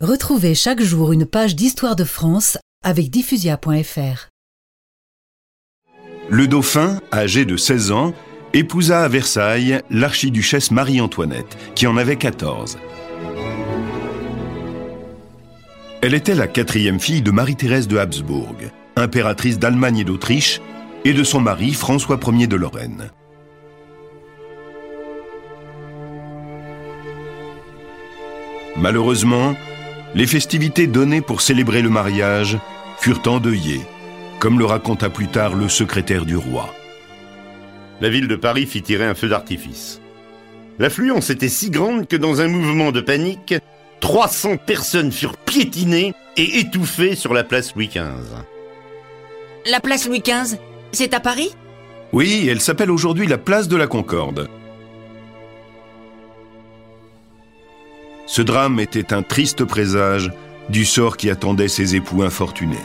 Retrouvez chaque jour une page d'histoire de France avec diffusia.fr. Le dauphin, âgé de 16 ans, épousa à Versailles l'archiduchesse Marie-Antoinette, qui en avait 14. Elle était la quatrième fille de Marie-Thérèse de Habsbourg, impératrice d'Allemagne et d'Autriche, et de son mari François Ier de Lorraine. Malheureusement, les festivités données pour célébrer le mariage furent endeuillées, comme le raconta plus tard le secrétaire du roi. La ville de Paris fit tirer un feu d'artifice. L'affluence était si grande que dans un mouvement de panique, 300 personnes furent piétinées et étouffées sur la place Louis XV. La place Louis XV, c'est à Paris? Oui, elle s'appelle aujourd'hui la place de la Concorde. Ce drame était un triste présage du sort qui attendait ses époux infortunés.